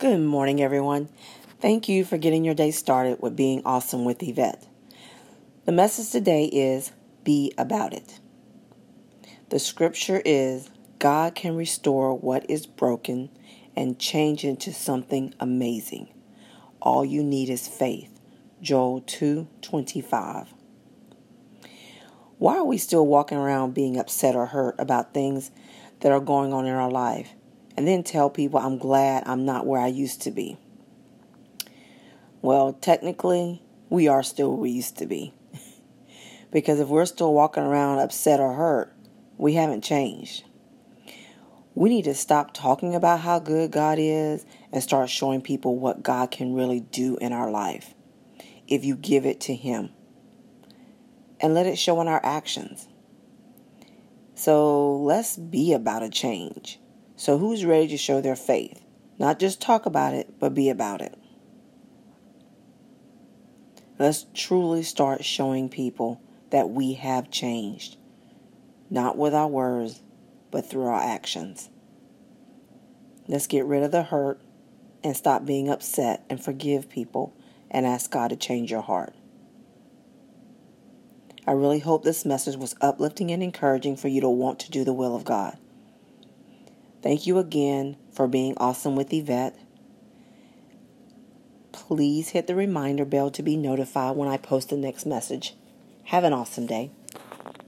Good morning, everyone. Thank you for getting your day started with being awesome with Yvette. The message today is be about it. The scripture is God can restore what is broken and change into something amazing. All you need is faith. Joel 2:25. Why are we still walking around being upset or hurt about things that are going on in our life and then tell people I'm glad I'm not where I used to be? Well, technically, we are still where we used to be. because if we're still walking around upset or hurt, we haven't changed. We need to stop talking about how good God is and start showing people what God can really do in our life if you give it to Him and let it show in our actions. So let's be about a change. So, who's ready to show their faith? Not just talk about it, but be about it. Let's truly start showing people that we have changed, not with our words, but through our actions. Let's get rid of the hurt and stop being upset and forgive people and ask God to change your heart. I really hope this message was uplifting and encouraging for you to want to do the will of God. Thank you again for being awesome with Yvette. Please hit the reminder bell to be notified when I post the next message. Have an awesome day.